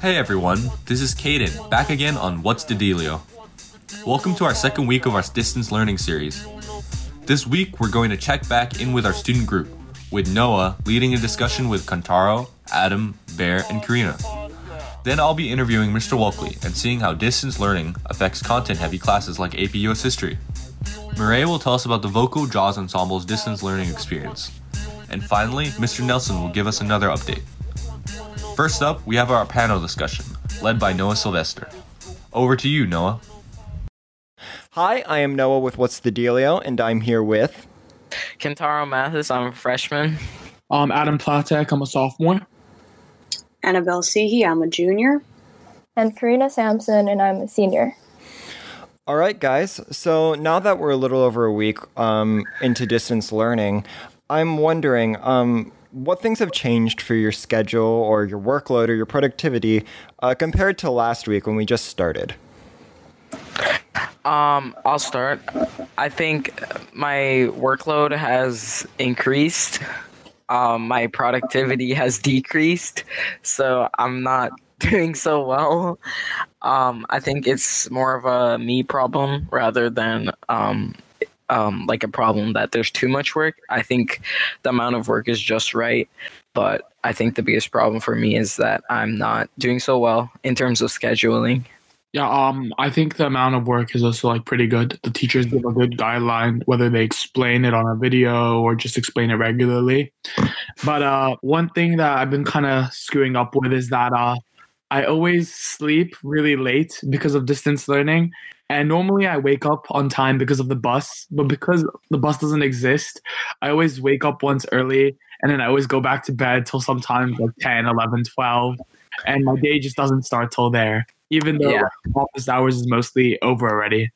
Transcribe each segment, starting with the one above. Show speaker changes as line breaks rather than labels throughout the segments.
Hey everyone, this is Caden, back again on What's the Dealio. Welcome to our second week of our distance learning series. This week we're going to check back in with our student group, with Noah leading a discussion with Kentaro, Adam, Bear, and Karina. Then I'll be interviewing Mr. Walkley and seeing how distance learning affects content heavy classes like AP US History. Murray will tell us about the Vocal Jazz Ensemble's distance learning experience. And finally, Mr. Nelson will give us another update. First up, we have our panel discussion, led by Noah Sylvester. Over to you, Noah.
Hi, I am Noah with What's the Dealio, and I'm here with
Kentaro Mathis, I'm a freshman.
Um, Adam Platek, I'm a sophomore.
Annabelle Seehey, I'm a junior.
And Karina Sampson, and I'm a senior.
All right, guys. So now that we're a little over a week um, into distance learning, I'm wondering um, what things have changed for your schedule or your workload or your productivity uh, compared to last week when we just started.
Um, I'll start. I think my workload has increased. Um, my productivity has decreased, so I'm not doing so well. Um, I think it's more of a me problem rather than um, um, like a problem that there's too much work. I think the amount of work is just right, but I think the biggest problem for me is that I'm not doing so well in terms of scheduling.
Yeah, um, I think the amount of work is also like pretty good. The teachers give a good guideline, whether they explain it on a video or just explain it regularly. But uh, one thing that I've been kind of screwing up with is that uh, I always sleep really late because of distance learning. And normally I wake up on time because of the bus, but because the bus doesn't exist, I always wake up once early and then I always go back to bed till sometimes like 10, 11, 12. And my day just doesn't start till there, even though
Yeah.
office hours is mostly over already.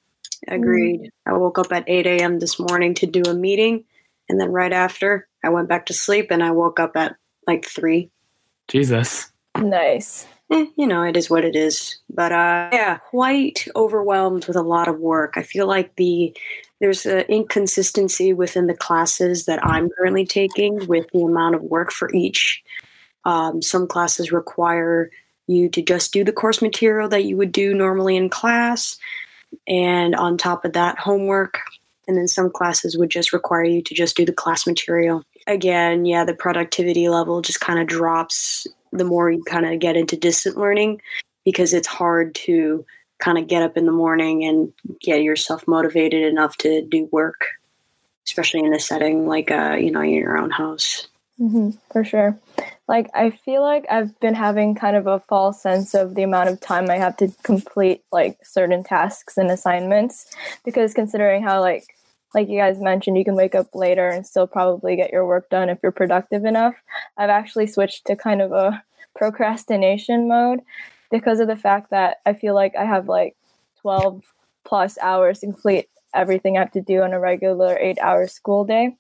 Agreed. I woke up at 8 a.m. this morning to do a meeting. And then right after, I went back to sleep and I woke up at like 3.
Jesus.
Nice.
Eh, you know, it is what it is. But uh, yeah, quite overwhelmed with a lot of work. I feel like the there's an inconsistency within the classes that I'm currently taking with the amount of work for each. Um, some classes require you to just do the course material that you would do normally in class, and on top of that, homework. And then some classes would just require you to just do the class material. Again, yeah, the productivity level just kind of drops the more you kind of get into distant learning because it's hard to kind of get up in the morning and get yourself motivated enough to do work, especially in a setting like, uh, you know, in your own house.
hmm for sure. Like, I feel like I've been having kind of a false sense of the amount of time I have to complete like certain tasks and assignments because considering how, like, like you guys mentioned, you can wake up later and still probably get your work done if you're productive enough. I've actually switched to kind of a procrastination mode because of the fact that I feel like I have like 12 plus hours to complete everything I have to do on a regular eight hour school day.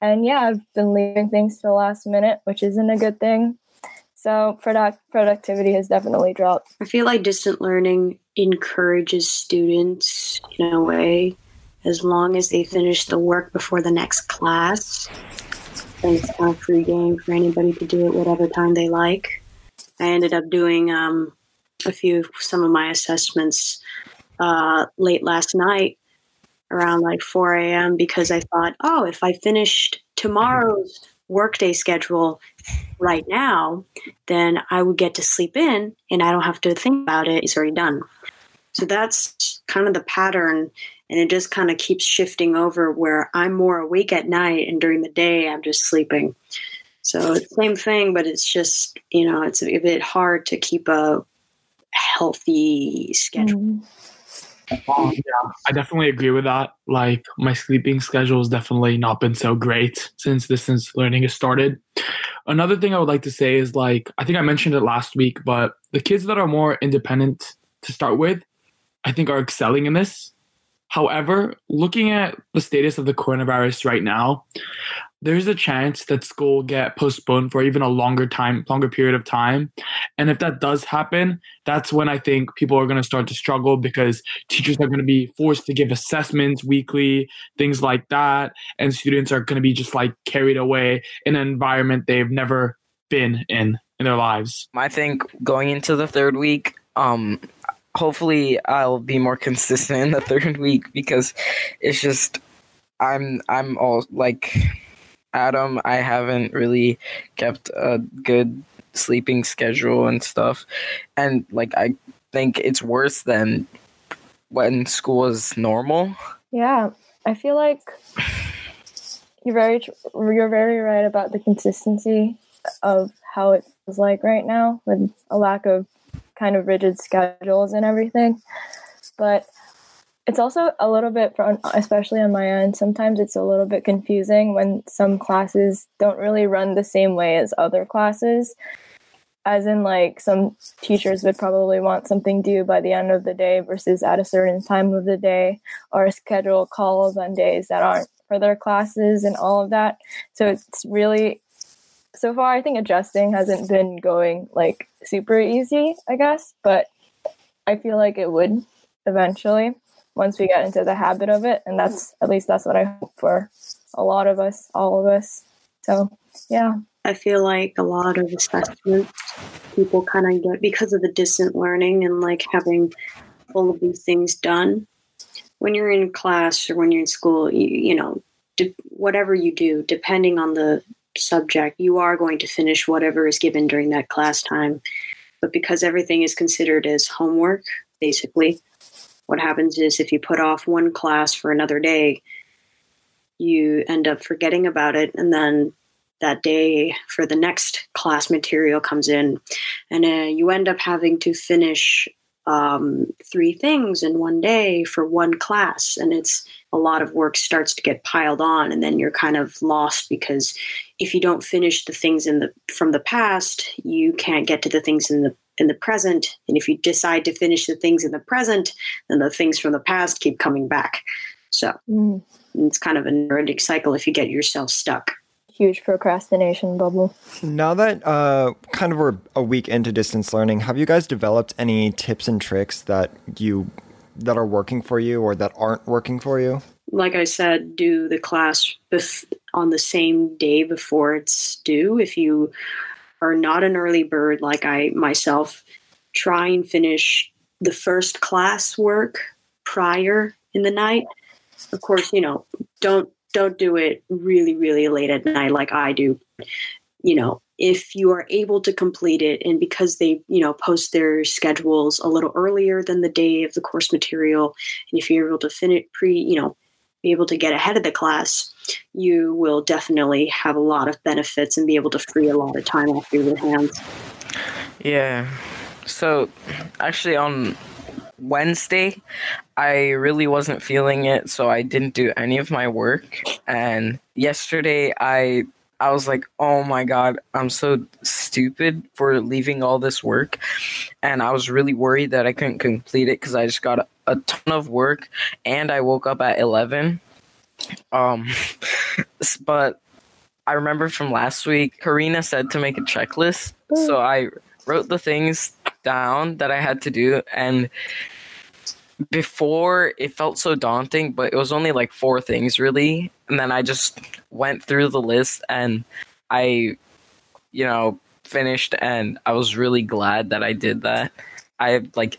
And yeah, I've been leaving things to the last minute, which isn't a good thing. So product productivity has definitely dropped.
I feel like distant learning encourages students in a way as long as they finish the work before the next class. And it's of free game for anybody to do it whatever time they like. I ended up doing um, a few some of my assessments uh, late last night around like 4 a.m. because I thought, oh, if I finished tomorrow's workday schedule right now, then I would get to sleep in and I don't have to think about it. It's already done. So that's kind of the pattern. And it just kind of keeps shifting over where I'm more awake at night and during the day I'm just sleeping. So it's the same thing, but it's just, you know, it's a bit hard to keep a healthy schedule.
Mhm.
Um, yeah, I definitely agree with that. Like my sleeping schedule has definitely not been so great since distance learning has started. Another thing I would like to say is like I think I mentioned it last week, but the kids that are more independent to start with, I think are excelling in this. However, looking at the status of the coronavirus right now, there's a chance that school get postponed for even a longer time, longer period of time. And if that does happen, that's when I think people are going to start to struggle because teachers are going to be forced to give assessments weekly, things like that, and students are going to be just like carried away in an environment they've never been in in their lives.
I think going into the third week, um, hopefully I'll be more consistent in the third week because it's just I'm I'm all like Adam. I haven't really kept a good sleeping schedule and stuff, and like I think it's worse than when school is normal.
Yeah, I feel like you're very you're very right about the consistency of how it's like right now with a lack of kind of rigid schedules and everything. But it's also a little bit from especially on my end sometimes it's a little bit confusing when some classes don't really run the same way as other classes as in like some teachers would probably want something due by the end of the day versus at a certain time of the day or schedule calls on days that aren't for their classes and all of that so it's really so far i think adjusting hasn't been going like super easy i guess but i feel like it would eventually once we get into the habit of it and that's at least that's what i hope for a lot of us all of us so yeah
I feel like a lot of assessments people kind of get because of the distant learning and like having all of these things done. When you're in class or when you're in school, you, you know, de- whatever you do, depending on the subject, you are going to finish whatever is given during that class time. But because everything is considered as homework, basically, what happens is if you put off one class for another day, you end up forgetting about it and then that day for the next class material comes in and uh, you end up having to finish um, three things in one day for one class and it's a lot of work starts to get piled on and then you're kind of lost because if you don't finish the things in the from the past you can't get to the things in the in the present. And if you decide to finish the things in the present then the things from the past keep coming back. So
Mm.
it's kind of a neurotic cycle if you get yourself stuck
huge procrastination bubble
Now that uh, kind of we're a week into distance learning, have you guys developed any tips and tricks that you that are working for you or that aren't working for you?
like I said, do the class bef- on the same day before it's due. If you are not an early bird like I myself, try and finish the first class work prior in the night. Of course, you know, don't don't do it really really late at night like I do. You know, if you are able to complete it and because they, you know, post their schedules a little earlier than the day of the course material and if you're able to finish pre, you know, be able to get ahead of the class, you will definitely have a lot of benefits and be able to free a lot of time off your hands.
Yeah. So, actually, on Wednesday, I really wasn't feeling it, so I didn't do any of my work. And yesterday, I I was like, "Oh my god, I'm so stupid for leaving all this work," and I was really worried that I couldn't complete it because I just got a, a ton of work, and I woke up at eleven. Um, but I remember from last week, Karina said to make a checklist, so I wrote the things down that I had to do and before it felt so daunting, but it was only like four things really. And then I just went through the list and I, you know, finished and I was really glad that I did that. I like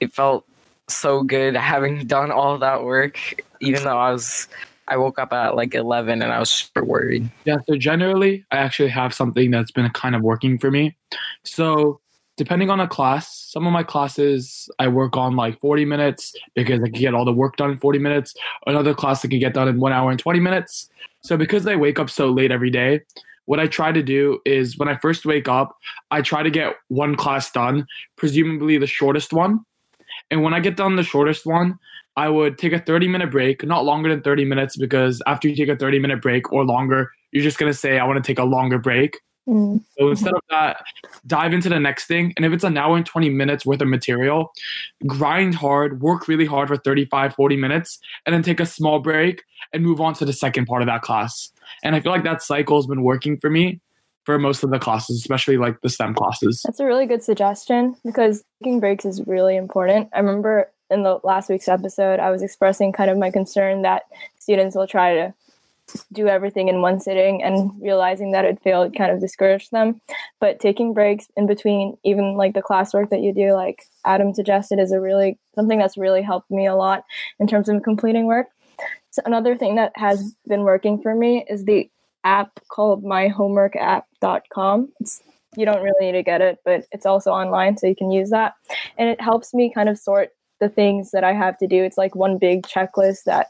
it felt so good having done all that work, even though I was I woke up at like eleven and I was super worried.
Yeah, so generally, I actually have something that's been kind of working for me. So, depending on a class, some of my classes I work on like 40 minutes because I can get all the work done in 40 minutes. Another class I can get done in one hour and 20 minutes. So, because I wake up so late every day, what I try to do is when I first wake up, I try to get one class done, presumably the shortest one. And when I get done the shortest one, I would take a 30 minute break, not longer than 30 minutes, because after you take a 30 minute break or longer, you're just going to say, I want to take a longer break.
Mm.
So instead of that, dive into the next thing. And if it's an hour and 20 minutes worth of material, grind hard, work really hard for 35, 40 minutes, and then take a small break and move on to the second part of that class. And I feel like that cycle has been working for me for most of the classes, especially like the STEM classes.
That's a really good suggestion because taking breaks is really important. I remember in the last week's episode, I was expressing kind of my concern that students will try to do everything in one sitting and realizing that it failed kind of discouraged them. But taking breaks in between, even like the classwork that you do, like Adam suggested, is a really something that's really helped me a lot in terms of completing work. So another thing that has been working for me is the app called myhomeworkapp.com. It's, you don't really need to get it, but it's also online, so you can use that. And it helps me kind of sort the things that I have to do. It's like one big checklist that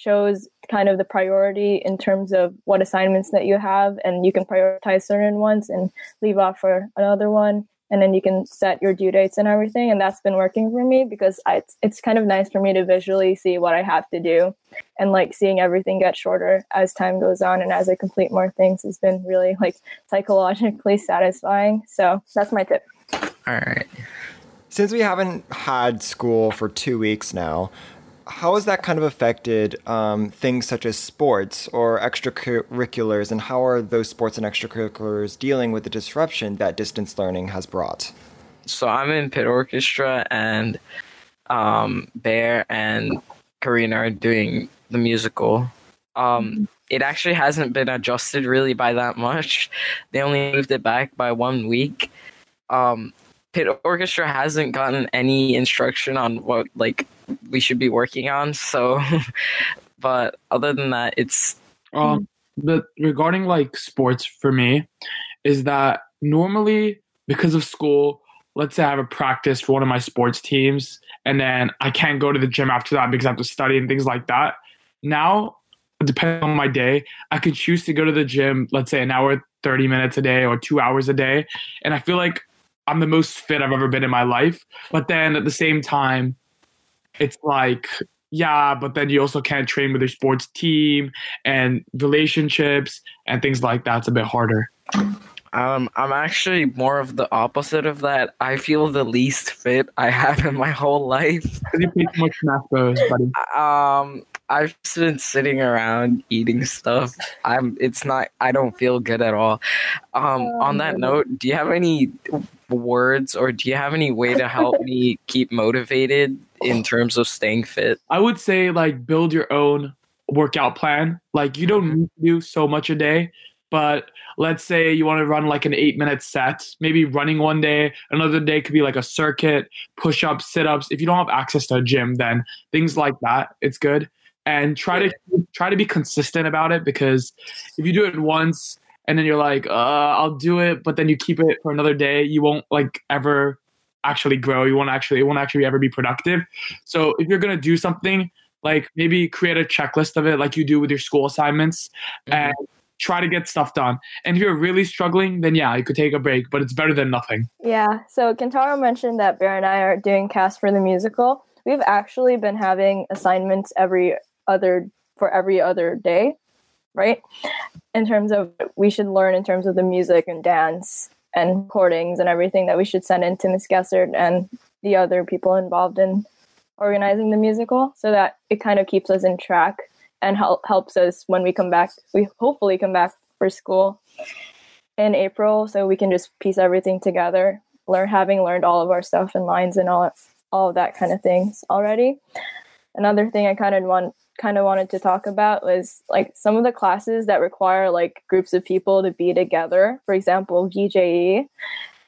shows kind of the priority in terms of what assignments that you have and you can prioritize certain ones and leave off for another one and then you can set your due dates and everything and that's been working for me because I, it's, it's kind of nice for me to visually see what i have to do and like seeing everything get shorter as time goes on and as i complete more things has been really like psychologically satisfying so that's my tip
All right.
Since we haven't had school for two weeks now, how has that kind of affected um, things such as sports or extracurriculars, and how are those sports and extracurriculars dealing with the disruption that distance learning has brought?
So I'm in pit orchestra, and um, Bear and Karina are doing the musical. Um, it actually hasn't been adjusted really by that much. They only moved it back by one week. Um, pit orchestra hasn't gotten any instruction on what like we should be working on. So, but other than that, it's
Um, but regarding like sports for me, is that normally because of school, let's say I have a practice for one of my sports teams, and then I can't go to the gym after that because I have to study and things like that. Now, depending on my day, I can choose to go to the gym, let's say an hour, 30 minutes a day or two hours a day. And I feel like I'm the most fit I've ever been in my life. But then at the same time, it's like, yeah, but then you also can't train with your sports team and relationships and things like that. It's a bit harder.
um I'm actually more of the opposite of that. I feel the least fit I have in my whole life.
Because you play too much Smash Bros, buddy.
Um, I've been sitting around eating stuff. I'm. It's not. I don't feel good at all. Um. on that note, do you have any words or do you have any way to help me keep motivated in terms of staying fit?
I would say like build your own workout plan. Like you don't need to do so much a day, but let's say you want to run like an eight minute set, maybe running one day, another day could be like a circuit, push ups, sit ups. If you don't have access to a gym, then things like that, it's good. And try to try to be consistent about it because if you do it once and then you're like, uh, I'll do it, but then you keep it for another day, you won't like ever actually grow. You won't actually it won't actually ever be productive. So if you're gonna do something, like maybe create a checklist of it like you do with your school assignments mm-hmm. and try to get stuff done. And if you're really struggling, then yeah, you could take a break, but it's better than nothing.
Yeah. So Kentaro mentioned that Bear and I are doing cast for the musical. We've actually been having assignments every other for every other day, right? In terms of we should learn in terms of the music and dance and recordings and everything that we should send in to Miss Gessert and the other people involved in organizing the musical so that it kind of keeps us in track and help, helps us when we come back we hopefully come back for school in April so we can just piece everything together learn having learned all of our stuff and lines and all all of that kind of things already. Another thing I kind of want kind of wanted to talk about was like some of the classes that require like groups of people to be together for example VJE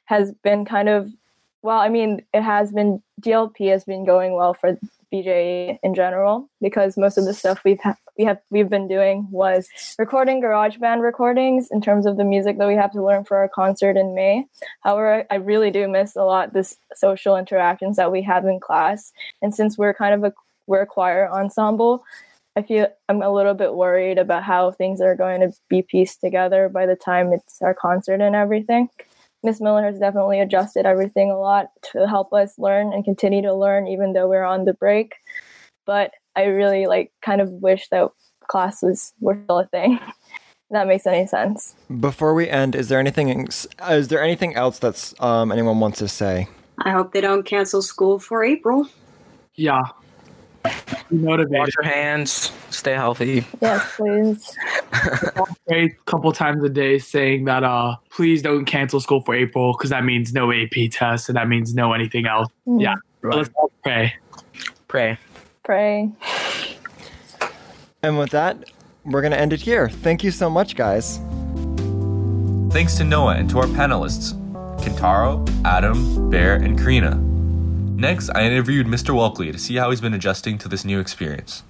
has been kind of well I mean it has been DLP has been going well for VJE in general because most of the stuff we've ha- we have we've been doing was recording GarageBand recordings in terms of the music that we have to learn for our concert in May. However, I really do miss a lot this social interactions that we have in class, and since we're kind of a we're a choir ensemble, I feel I'm a little bit worried about how things are going to be pieced together by the time it's our concert and everything. Miss Miller has definitely adjusted everything a lot to help us learn and continue to learn even though we're on the break. But I really like kind of wish that classes were still a thing. that makes any sense.
Before we end, is there anything is there anything else that's um, anyone wants to say?
I hope they don't cancel school for April.
Yeah. Be motivated.
Wash your hands. Stay healthy.
Yes, please.
Pray a couple times a day saying that uh please don't cancel school for April because that means no AP test and that means no anything else.
Mm.
Yeah.
Right.
Let's all pray.
Pray.
Pray.
And with that, we're going to end it here. Thank you so much, guys.
Thanks to Noah and to our panelists, Kentaro, Adam, Bear, and Karina. Next, I interviewed Mr. Walkley to see how he's been adjusting to this new experience.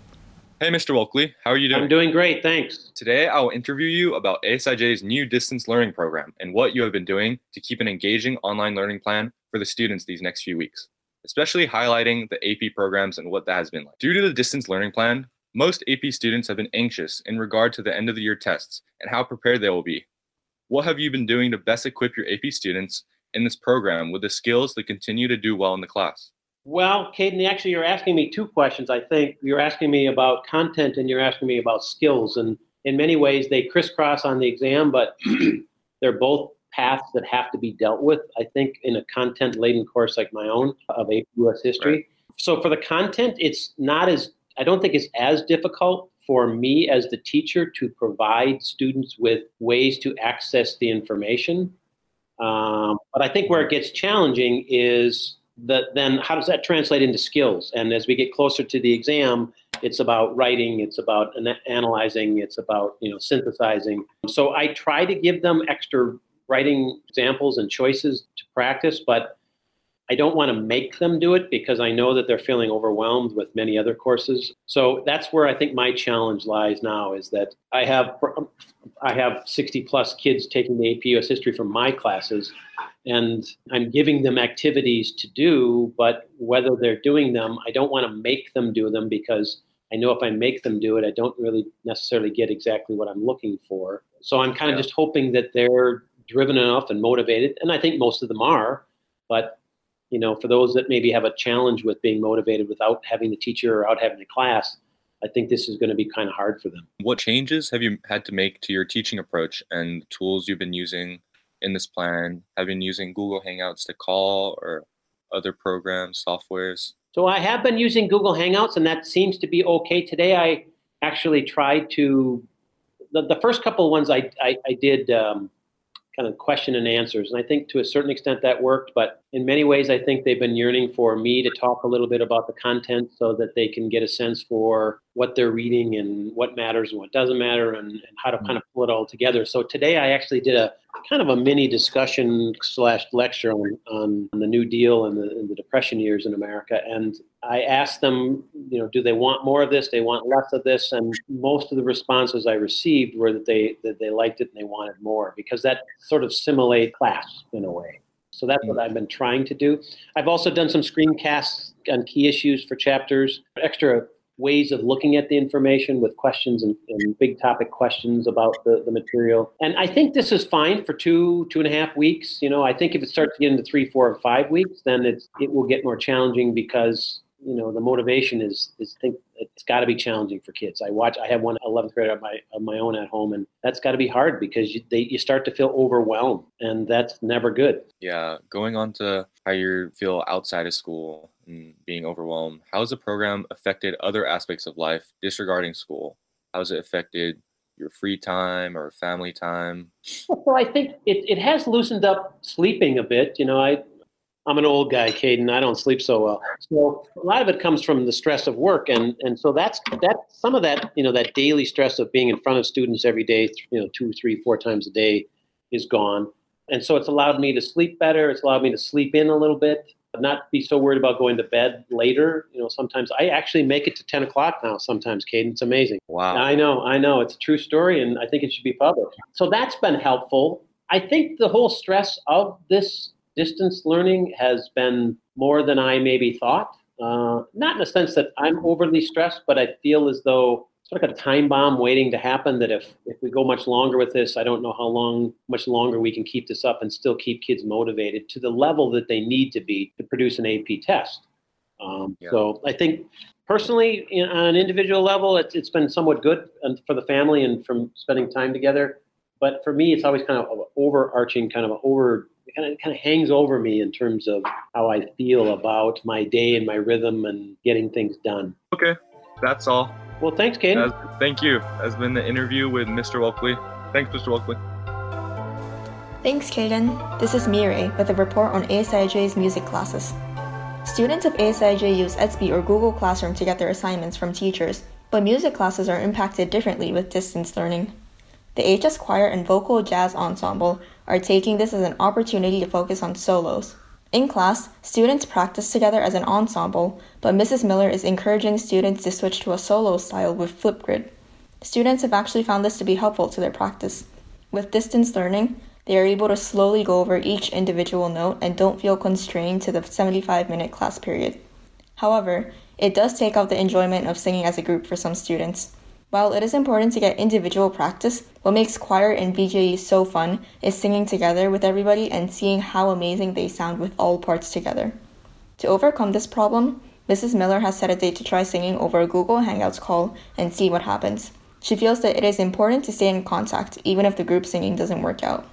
Hey, Mr. Walkley, how are you doing?
I'm doing great, thanks.
Today, I will interview you about ASIJ's new distance learning program and what you have been doing to keep an engaging online learning plan for the students these next few weeks, especially highlighting the AP programs and what that has been like. Due to the distance learning plan, most AP students have been anxious in regard to the end of the year tests and how prepared they will be. What have you been doing to best equip your AP students in this program with the skills to continue to do well in the class?
Well, Caden, actually, you're asking me two questions, I think. You're asking me about content and you're asking me about skills. And in many ways, they crisscross on the exam, but they're both paths that have to be dealt with, I think, in a content laden course like my own of AP US history.
Right.
So for the content, it's not as, I don't think it's as difficult for me as the teacher to provide students with ways to access the information. Um, but I think where it gets challenging is that then how does that translate into skills? And as we get closer to the exam, it's about writing, it's about ana- analyzing, it's about you know synthesizing. So I try to give them extra writing examples and choices to practice, but I don't want to make them do it because I know that they're feeling overwhelmed with many other courses. So that's where I think my challenge lies now is that I have um, I have 60 plus kids taking the AP US history from my classes and I'm giving them activities to do, but whether they're doing them, I don't want to make them do them because I know if I make them do it, I don't really necessarily get exactly what I'm looking for. So I'm kind of
Yeah.
just hoping that they're driven enough and motivated, and I think most of them are, but you know, for those that maybe have a challenge with being motivated without having the teacher or without having the class, I think this is going to be kind of hard for them.
What changes have you had to make to your teaching approach and tools you've been using in this plan? Have you been using Google Hangouts to call or other programs, softwares?
So I have been using Google Hangouts, and that seems to be okay. Today, I actually tried to. The, the first couple of ones I, I, I did um, kind of question and answers, and I think to a certain extent that worked. But in many ways, I think they've been yearning for me to talk a little bit about the content so that they can get a sense for what they're reading and what matters and what doesn't matter, and, and how to mm-hmm. kind of pull it all together. So today, I actually did a kind of a mini discussion slash lecture on, on, the New Deal and the, and the Depression years in America. And I asked them, you know, do they want more of this? They want less of this? And most of the responses I received were that they that they liked it and they wanted more because that sort of simulate class in a way. So that's what mm. I've been trying to do. I've also done some screencasts on key issues for chapters, extra ways of looking at the information with questions and, and big topic questions about the, the material. And I think this is fine for two, two and a half weeks. You know, I think if it starts to get into three, four, or five weeks, then it's it will get more challenging because you know the motivation is is think it's got to be challenging for kids. I watch. I have one 11th grader of my of my own at home, and that's got to be hard because you they, you start to feel overwhelmed, and that's never good.
Yeah, going on to how you feel outside of school and being overwhelmed, how has the program affected other aspects of life disregarding school? How has it affected your free time or family time?
Well, I think it, it has loosened up sleeping a bit. You know, I I'm an old guy, Caden. I don't sleep so well. So a lot of it comes from the stress of work, and and so that's that. Some of that, you know, that daily stress of being in front of students every day, you know, two, three, four times a day, is gone. And so it's allowed me to sleep better. It's allowed me to sleep in a little bit, not be so worried about going to bed later. You know, sometimes I actually make it to ten o'clock now. Sometimes, Caden, it's amazing.
Wow.
I know, I know. It's a true story, and I think it should be published. So that's been helpful. I think the whole stress of this distance learning has been more than I maybe thought. Uh, not in the sense that I'm overly stressed, but I feel as though it's like a time bomb waiting to happen. That if if we go much longer with this, I don't know how long, much longer we can keep this up and still keep kids motivated to the level that they need to be to produce an AP test. Um,
Yeah.
So I think personally, in, on an individual level, it's, it's been somewhat good and for the family and from spending time together. But for me, it's always kind of an overarching, kind of over, kind of, kind of hangs over me in terms of how I feel about my day and my rhythm and getting things done.
Okay, that's all.
Well, thanks, Caden.
As- thank you. Has been the interview with Mr. Welkley. Thanks, Mr. Welkley.
Thanks, Caden. This is Mire with a report on ASIJ's music classes. Students of ASIJ use Etsby or Google Classroom to get their assignments from teachers, but music classes are impacted differently with distance learning. The HS Choir and Vocal Jazz Ensemble are taking this as an opportunity to focus on solos. In class, students practice together as an ensemble, but Mrs. Miller is encouraging students to switch to a solo style with Flipgrid. Students have actually found this to be helpful to their practice. With distance learning, they are able to slowly go over each individual note and don't feel constrained to the 75 minute class period. However, it does take out the enjoyment of singing as a group for some students. While it is important to get individual practice, what makes choir and VJE so fun is singing together with everybody and seeing how amazing they sound with all parts together. To overcome this problem, Mrs. Miller has set a date to try singing over a Google Hangouts call and see what happens. She feels that it is important to stay in contact even if the group singing doesn't work out.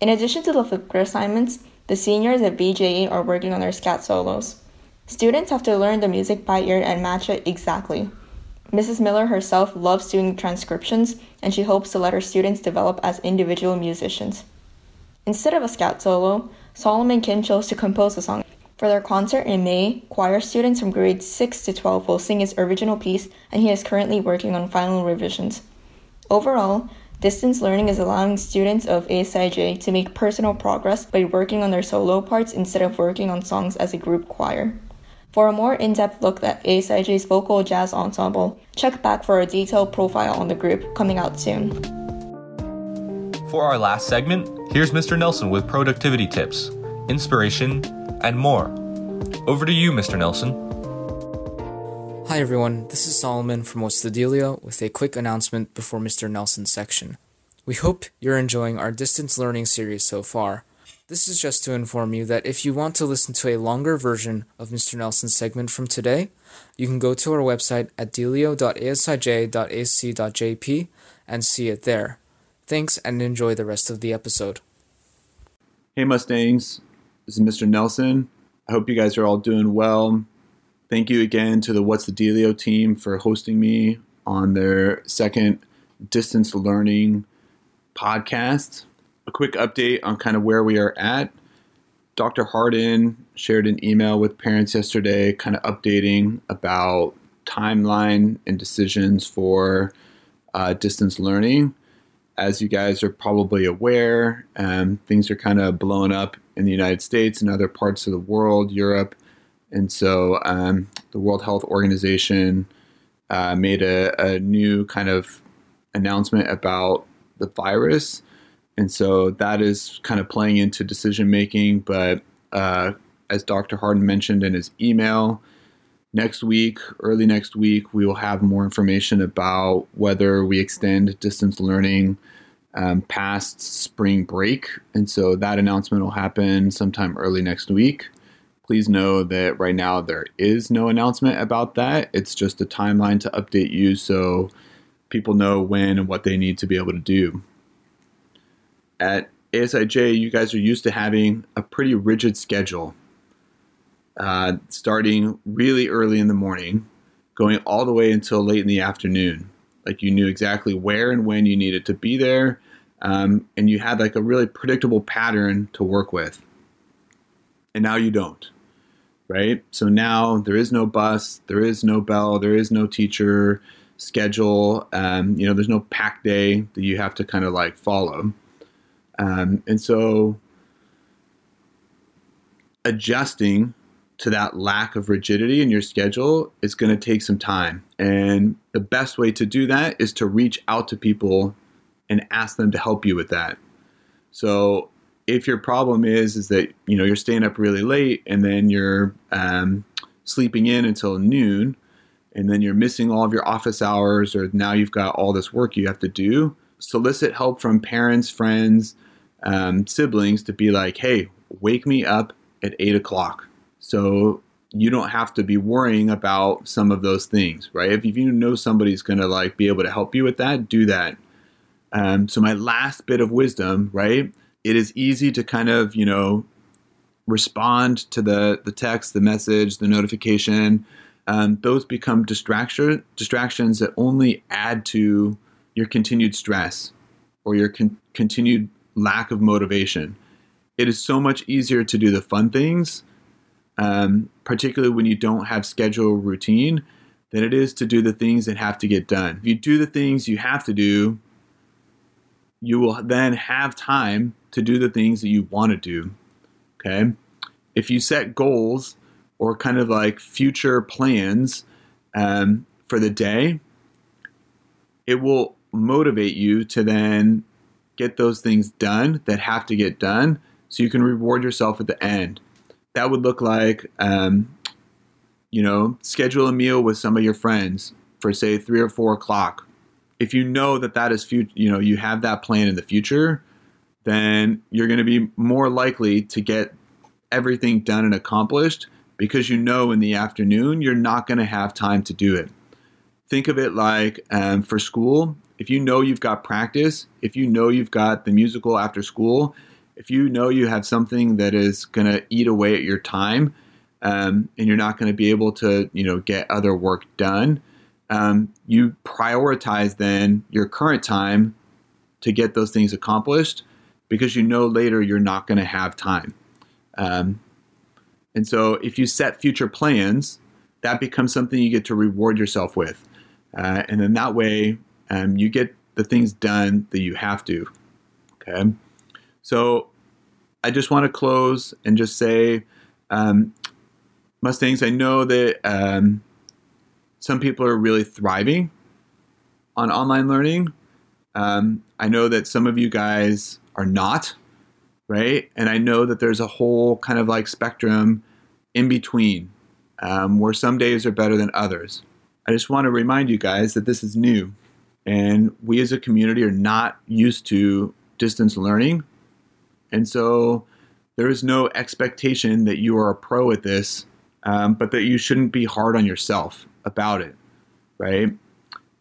In addition to the Flipgrid assignments, the seniors at VJE are working on their scat solos. Students have to learn the music by ear and match it exactly. Mrs. Miller herself loves doing transcriptions, and she hopes to let her students develop as individual musicians. Instead of a scat solo, Solomon Kim chose to compose a song. For their concert in May, choir students from grades 6 to 12 will sing his original piece, and he is currently working on final revisions. Overall, Distance learning is allowing students of ASIJ to make personal progress by working on their solo parts instead of working on songs as a group choir. For a more in depth look at ASIJ's vocal jazz ensemble, check back for a detailed profile on the group coming out soon.
For our last segment, here's Mr. Nelson with productivity tips, inspiration, and more. Over to you, Mr. Nelson.
Hi everyone, this is Solomon from What's the Dealio with a quick announcement before Mr. Nelson's section. We hope you're enjoying our distance learning series so far. This is just to inform you that if you want to listen to a longer version of Mr. Nelson's segment from today, you can go to our website at dealio.asij.ac.jp and see it there. Thanks and enjoy the rest of the episode.
Hey Mustangs, this is Mr. Nelson. I hope you guys are all doing well. Thank you again to the What's the Dealio team for hosting me on their second distance learning podcast. A quick update on kind of where we are at. Dr. Hardin shared an email with parents yesterday, kind of updating about timeline and decisions for uh, distance learning. As you guys are probably aware, um, things are kind of blowing up in the United States and other parts of the world, Europe, and so um, the World Health Organization uh, made a, a, new kind of announcement about the virus. And so that is kind of playing into decision making. But uh, as Dr. Hardin mentioned in his email, next week, early next week, we will have more information about whether we extend distance learning um, past spring break. And so that announcement will happen sometime early next week please know that right now there is no announcement about that. It's just a timeline to update you so people know when and what they need to be able to do. At ASIJ, you guys are used to having a pretty rigid schedule, uh, starting really early in the morning, going all the way until late in the afternoon. Like you knew exactly where and when you needed to be there, um, and you had like a really predictable pattern to work with. And now you don't right? So now there is no bus, there is no bell, there is no teacher schedule. Um, you know, there's no pack day that you have to kind of like follow. Um, and so adjusting to that lack of rigidity in your schedule is going to take some time. And the best way to do that is to reach out to people and ask them to help you with that. So if your problem is is that you know you're staying up really late and then you're um, sleeping in until noon and then you're missing all of your office hours or now you've got all this work you have to do solicit help from parents friends um, siblings to be like hey wake me up at 8 o'clock so you don't have to be worrying about some of those things, right? If, if you know somebody's going to like be able to help you with that, do that. Um, so my last bit of wisdom, right? It is easy to kind of, you know, respond to the the text, the message, the notification. Um, those become distraction distractions that only add to your continued stress or your con- continued lack of motivation. It is so much easier to do the fun things, um, particularly when you don't have schedule routine, than it is to do the things that have to get done. If you do the things you have to do, you will then have time to do the things that you want to do. Okay. If you set goals or kind of like future plans um, for the day, it will motivate you to then get those things done that have to get done so you can reward yourself at the end. That would look like, um, you know, schedule a meal with some of your friends for say three or four o'clock if you know that that is future, you know, you have that plan in the future, then you're going to be more likely to get everything done and accomplished because you know in the afternoon you're not going to have time to do it. Think of it like um, for school, if you know you've got practice, if you know you've got the musical after school, if you know you have something that is going to eat away at your time, um, and you're not going to be able to, you know, get other work done, um, you prioritize then your current time to get those things accomplished because you know later you're not going to have time. Um, and so if you set future plans, that becomes something you get to reward yourself with. Uh, and then that way um, you get the things done that you have to. Okay. So I just want to close and just say, um, Mustangs, I know that um, some people are really thriving on online learning. Um, I know that some of you guys are not, right? And I know that there's a whole kind of like spectrum in between um, where some days are better than others. I just want to remind you guys that this is new and we as a community are not used to distance learning. And so there is no expectation that you are a pro at this, um, but that you shouldn't be hard on yourself about it, right?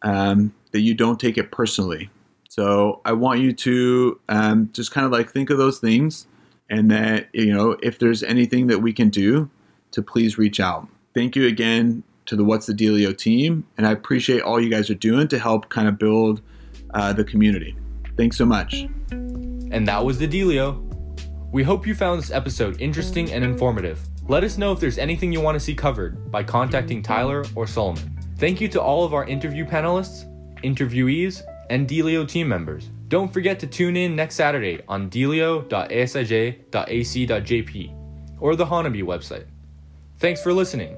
Um, that you don't take it personally. So I want you to um, just kind of like think of those things, and that you know if there's anything that we can do to please reach out. Thank you again to the What's the Dealio team, and I appreciate all you guys are doing to help kind of build uh, the community. Thanks so much.
And that was the Dealio. We hope you found this episode interesting and informative. Let us know if there's anything you want to see covered by contacting Tyler or Solomon. Thank you to all of our interview panelists, interviewees, and Dealio team members. Don't forget to tune in next Saturday on dealio.asij.ac.jp or the Hanabi website. Thanks for listening,